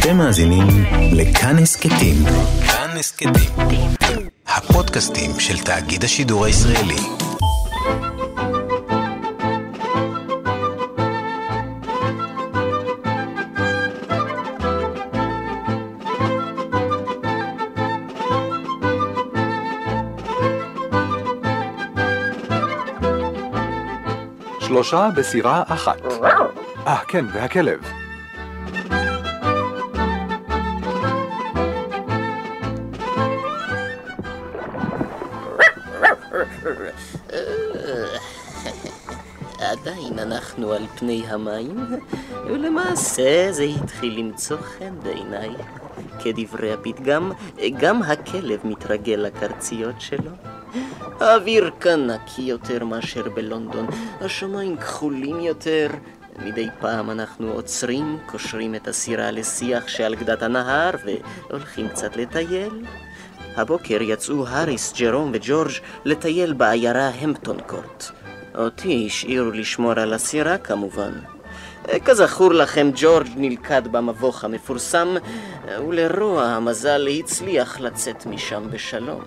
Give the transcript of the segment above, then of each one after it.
אתם מאזינים לכאן הסכתים. כאן הסכתים. הפודקאסטים של תאגיד השידור הישראלי. שלושה בסירה אחת. אה, כן, והכלב. עדיין אנחנו על פני המים, ולמעשה זה התחיל למצוא חן בעיניי. כדברי הפתגם, גם הכלב מתרגל לקרציות שלו. האוויר כאן נקי יותר מאשר בלונדון, השמיים כחולים יותר. מדי פעם אנחנו עוצרים, קושרים את הסירה לשיח שעל גדת הנהר והולכים קצת לטייל. הבוקר יצאו האריס, ג'רום וג'ורג' לטייל בעיירה המפטון קורט. אותי השאירו לשמור על הסירה כמובן. כזכור לכם, ג'ורג' נלכד במבוך המפורסם, ולרוע המזל הצליח לצאת משם בשלום.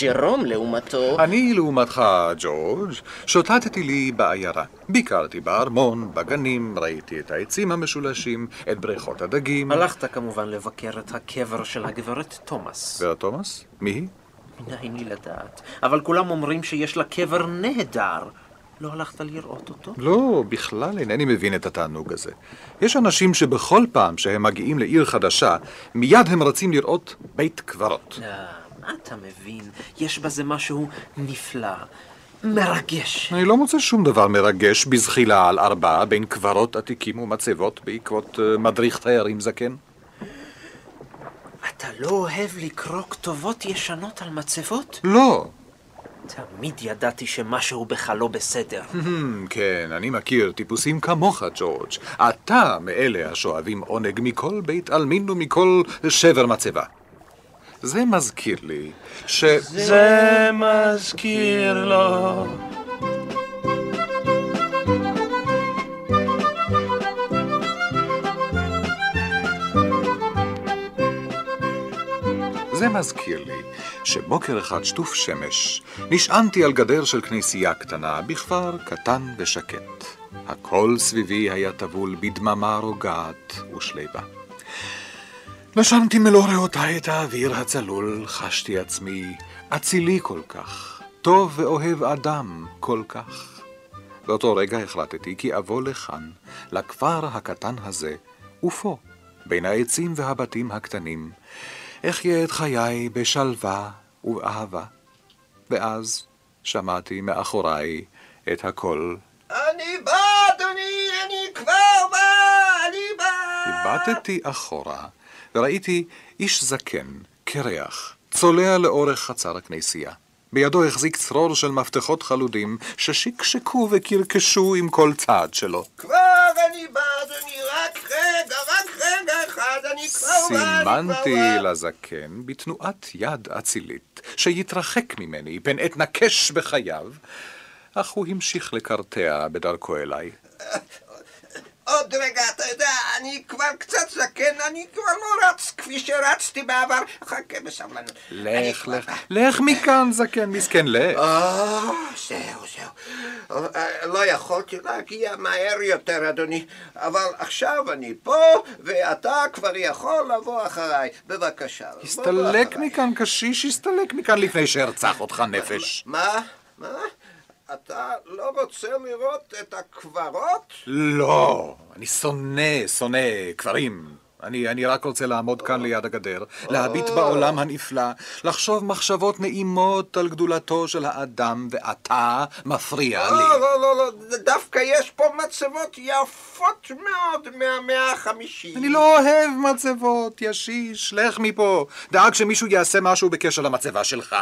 ג'רום, לעומתו... אני, לעומתך, ג'ורג', שוטטתי לי בעיירה. ביקרתי בארמון, בגנים, ראיתי את העצים המשולשים, את בריכות הדגים. הלכת כמובן לבקר את הקבר של הגברת תומאס. גברת תומאס? מי היא? מנין לי לדעת. אבל כולם אומרים שיש לה קבר נהדר. לא הלכת לראות אותו? לא, בכלל אינני מבין את התענוג הזה. יש אנשים שבכל פעם שהם מגיעים לעיר חדשה, מיד הם רצים לראות בית קברות. אה, מה אתה מבין? יש בזה משהו נפלא, מרגש. אני לא מוצא שום דבר מרגש בזחילה על ארבעה בין קברות עתיקים ומצבות בעקבות אה, מדריך תיירים זקן. לא אוהב לקרוא כתובות ישנות על מצבות? לא. תמיד ידעתי שמשהו בך לא בסדר. כן, אני מכיר טיפוסים כמוך, ג'ורג'. אתה מאלה השואבים עונג מכל בית עלמין ומכל שבר מצבה. זה מזכיר לי ש... זה מזכיר לו. זה מזכיר לי שבוקר אחד שטוף שמש נשענתי על גדר של כנסייה קטנה בכפר קטן ושקט. הכל סביבי היה טבול בדממה רוגעת ושליבה. נשמתי מלוא ריאותיי את האוויר הצלול, חשתי עצמי אצילי כל כך, טוב ואוהב אדם כל כך. באותו רגע החלטתי כי אבוא לכאן, לכפר הקטן הזה, ופה, בין העצים והבתים הקטנים, אחיה את חיי בשלווה ובאהבה. ואז שמעתי מאחוריי את הקול. אני בא, אדוני, אני כבר בא, אני בא. הבטתי אחורה, וראיתי איש זקן, קרח, צולע לאורך חצר הכנסייה. בידו החזיק צרור של מפתחות חלודים ששקשקו וקרקשו עם כל צעד שלו. כבר אני בא, סימנתי. לזקן בתנועת יד אצילית שיתרחק ממני פן אתנקש בחייו, אך הוא המשיך לקרטע בדרכו אליי. עוד רגע, אתה יודע, אני כבר קצת זקן, אני כבר לא רץ כפי שרצתי בעבר. חכה בסבלנות. לך, לך. לך מכאן, זקן מסכן, לך. אה, זהו, זהו. אה, לא יכולתי להגיע מהר יותר, אדוני, אבל עכשיו אני פה, ואתה כבר יכול לבוא אחריי. בבקשה. הסתלק. מכאן, קשיש, הסתלק מכאן לפני שארצח אותך נפש. מה? מה? אתה לא רוצה לראות את הקברות? לא, אני שונא, שונא קברים. אני, אני רק רוצה לעמוד כאן ליד הגדר, להביט בעולם הנפלא, לחשוב מחשבות נעימות על גדולתו של האדם, ואתה מפריע לי. לא, לא, לא, לא, דווקא יש פה מצבות יפות מאוד מהמאה החמישית. אני לא אוהב מצבות, ישיש, לך מפה. דאג שמישהו יעשה משהו בקשר למצבה שלך.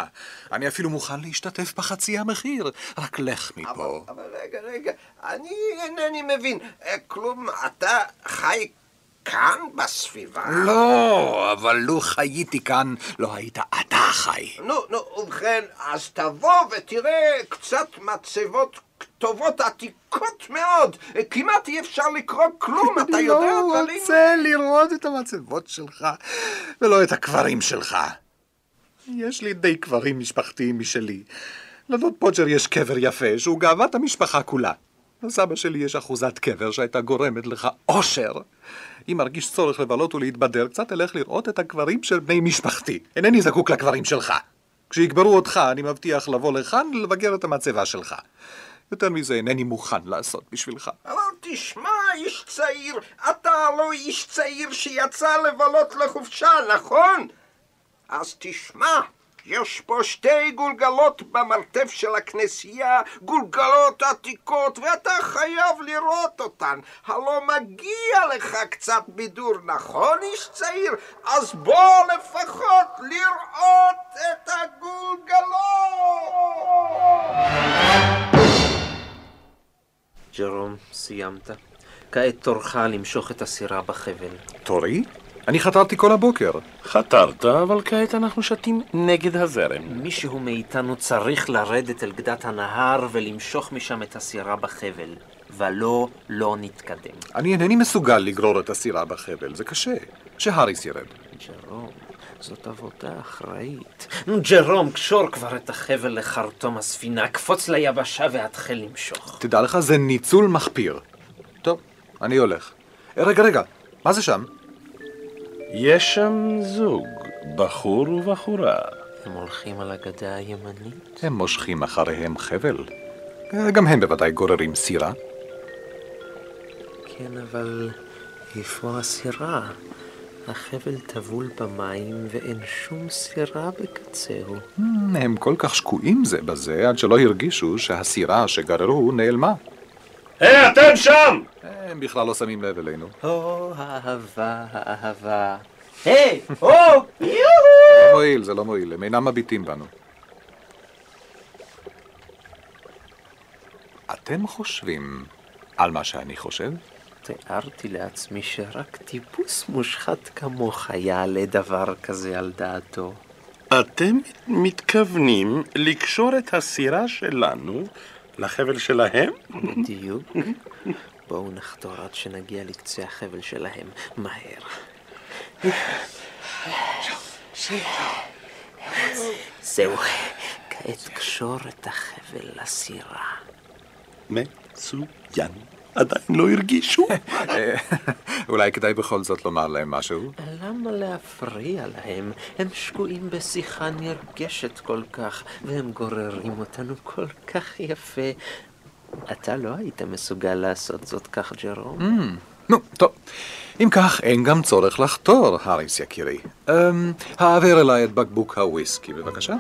אני אפילו מוכן להשתתף בחצי המחיר, רק לך אבל, מפה. אבל רגע, רגע, אני אינני מבין. אה, כלום, אתה חי כאן בסביבה? לא, אבל לו חייתי כאן, לא היית אתה חי. נו, נו, ובכן, אז תבוא ותראה קצת מצבות כתובות עתיקות מאוד. כמעט אי אפשר לקרוא כלום, אתה יודע אני לא? רוצה לראות את המצבות שלך, ולא את הקברים שלך. יש לי די קברים משפחתיים משלי. לדוד פוג'ר יש קבר יפה, שהוא גאוות המשפחה כולה. לסבא שלי יש אחוזת קבר שהייתה גורמת לך אושר. אם מרגיש צורך לבלות ולהתבדר, קצת אלך לראות את הקברים של בני משפחתי. אינני זקוק לקברים שלך. כשיקברו אותך, אני מבטיח לבוא לכאן ולבגר את המצבה שלך. יותר מזה אינני מוכן לעשות בשבילך. אבל תשמע, איש צעיר, אתה לא איש צעיר שיצא לבלות לחופשה, נכון? אז תשמע, יש פה שתי גולגלות במרתף של הכנסייה, גולגלות עתיקות, ואתה חייב לראות אותן. הלא מגיע לך קצת בידור, נכון, איש צעיר? אז בוא לפחות לראות את הגולגלות! ג'רום, סיימת. כעת תורך למשוך את הסירה בחבל. תורי? אני חתרתי כל הבוקר. חתרת, אבל כעת אנחנו שתים נגד הזרם. מישהו מאיתנו צריך לרדת אל גדת הנהר ולמשוך משם את הסירה בחבל, ולא, לא נתקדם. אני אינני מסוגל לגרור את הסירה בחבל, זה קשה. שהאריס ירד. ג'רום, זאת עבודה אחראית. נו, ג'רום, קשור כבר את החבל לחרטום הספינה, קפוץ ליבשה והתחל למשוך. תדע לך, זה ניצול מחפיר. טוב, אני הולך. אה, רגע, רגע, מה זה שם? יש שם זוג, בחור ובחורה. הם הולכים על הגדה הימנית? הם מושכים אחריהם חבל. אה, גם הם בוודאי גוררים סירה. כן, אבל איפה הסירה? החבל טבול במים ואין שום סירה בקצהו. Hmm, הם כל כך שקועים זה בזה עד שלא הרגישו שהסירה שגררו נעלמה. היי, אתם שם! הם בכלל לא שמים לב אלינו. או, האהבה, האהבה. היי, או, יואו! לא מועיל, זה לא מועיל, הם אינם מביטים בנו. אתם חושבים על מה שאני חושב? תיארתי לעצמי שרק טיפוס מושחת כמוך יעלה דבר כזה על דעתו. אתם מתכוונים לקשור את הסירה שלנו לחבל שלהם? בדיוק. בואו נחתור עד שנגיע לקצה החבל שלהם, מהר. זהו, כעת קשור את החבל לסירה. מצוין. עדיין לא הרגישו? אולי כדאי בכל זאת לומר להם משהו? למה להפריע להם? הם שקועים בשיחה נרגשת כל כך, והם גוררים אותנו כל כך יפה. אתה לא היית מסוגל לעשות זאת כך, ג'רום. נו, טוב. אם כך, אין גם צורך לחתור, האריס יקירי. אמ, העבר אליי את בקבוק הוויסקי, בבקשה.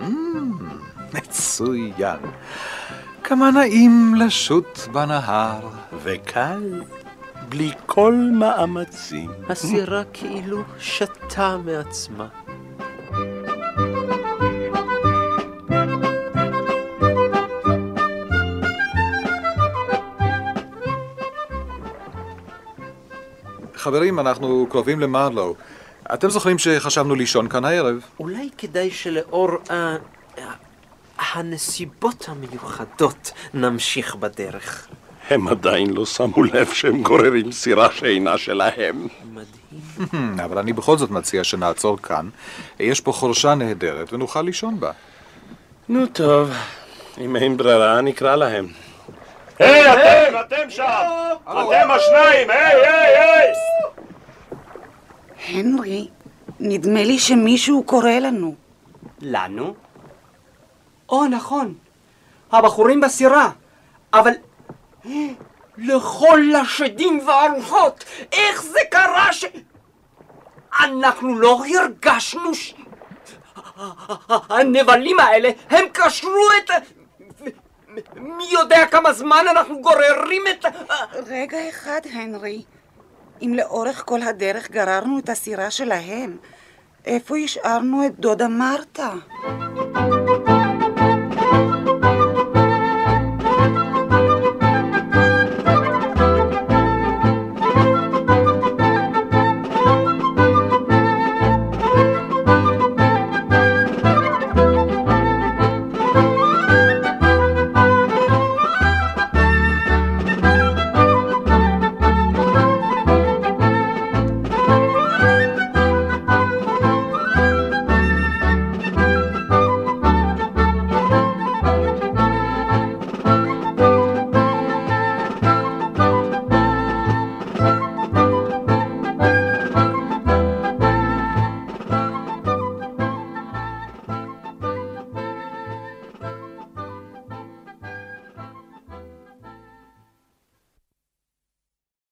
אמ, מצוין. כמה נעים לשוט בנהר. וקל, בלי כל מאמצים. הסירה כאילו שתה מעצמה. חברים, אנחנו קרובים למרלו. אתם זוכרים שחשבנו לישון כאן הערב? אולי כדאי שלאור הנסיבות המיוחדות נמשיך בדרך. הם עדיין לא שמו לב שהם גוררים סירה שאינה שלהם. מדהים. אבל אני בכל זאת מציע שנעצור כאן. יש פה חורשה נהדרת ונוכל לישון בה. נו טוב, אם אין ברירה נקרא להם. היי, אתם, אתם שם! אתם השניים, היי, היי, היי! הנרי, נדמה לי שמישהו קורא לנו. לנו? או, נכון. הבחורים בסירה. אבל... לכל השדים והרוחות, איך זה קרה ש... אנחנו לא הרגשנו ש... הנבלים האלה, הם קשרו את... מי יודע כמה זמן אנחנו גוררים את... רגע אחד, הנרי. אם לאורך כל הדרך גררנו את הסירה שלהם, איפה השארנו את דודה מרתה?